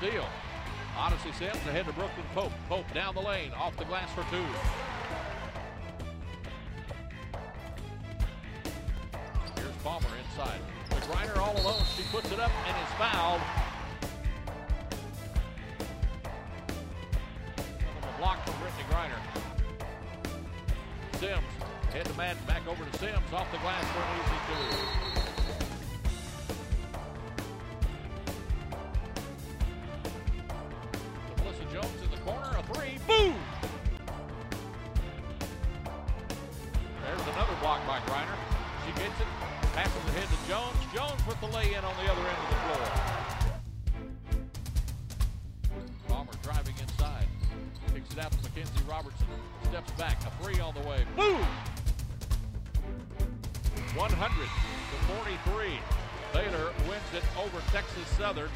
steal. Odyssey Sims ahead to Brooklyn Pope. Pope down the lane, off the glass for two. Here's Palmer inside. The all alone. She puts it up and is fouled. A block from Brittney Griner. Sims head to Madden, back over to Sims, off the glass for an easy two. Corner, a three, boom! There's another block by Griner. She gets it, passes ahead to Jones. Jones with the lay in on the other end of the floor. Palmer driving inside. Kicks it out to Makenzie Robertson. Steps back, a three on the way. Boom! 100 to 43. Baylor wins it over Texas Southern.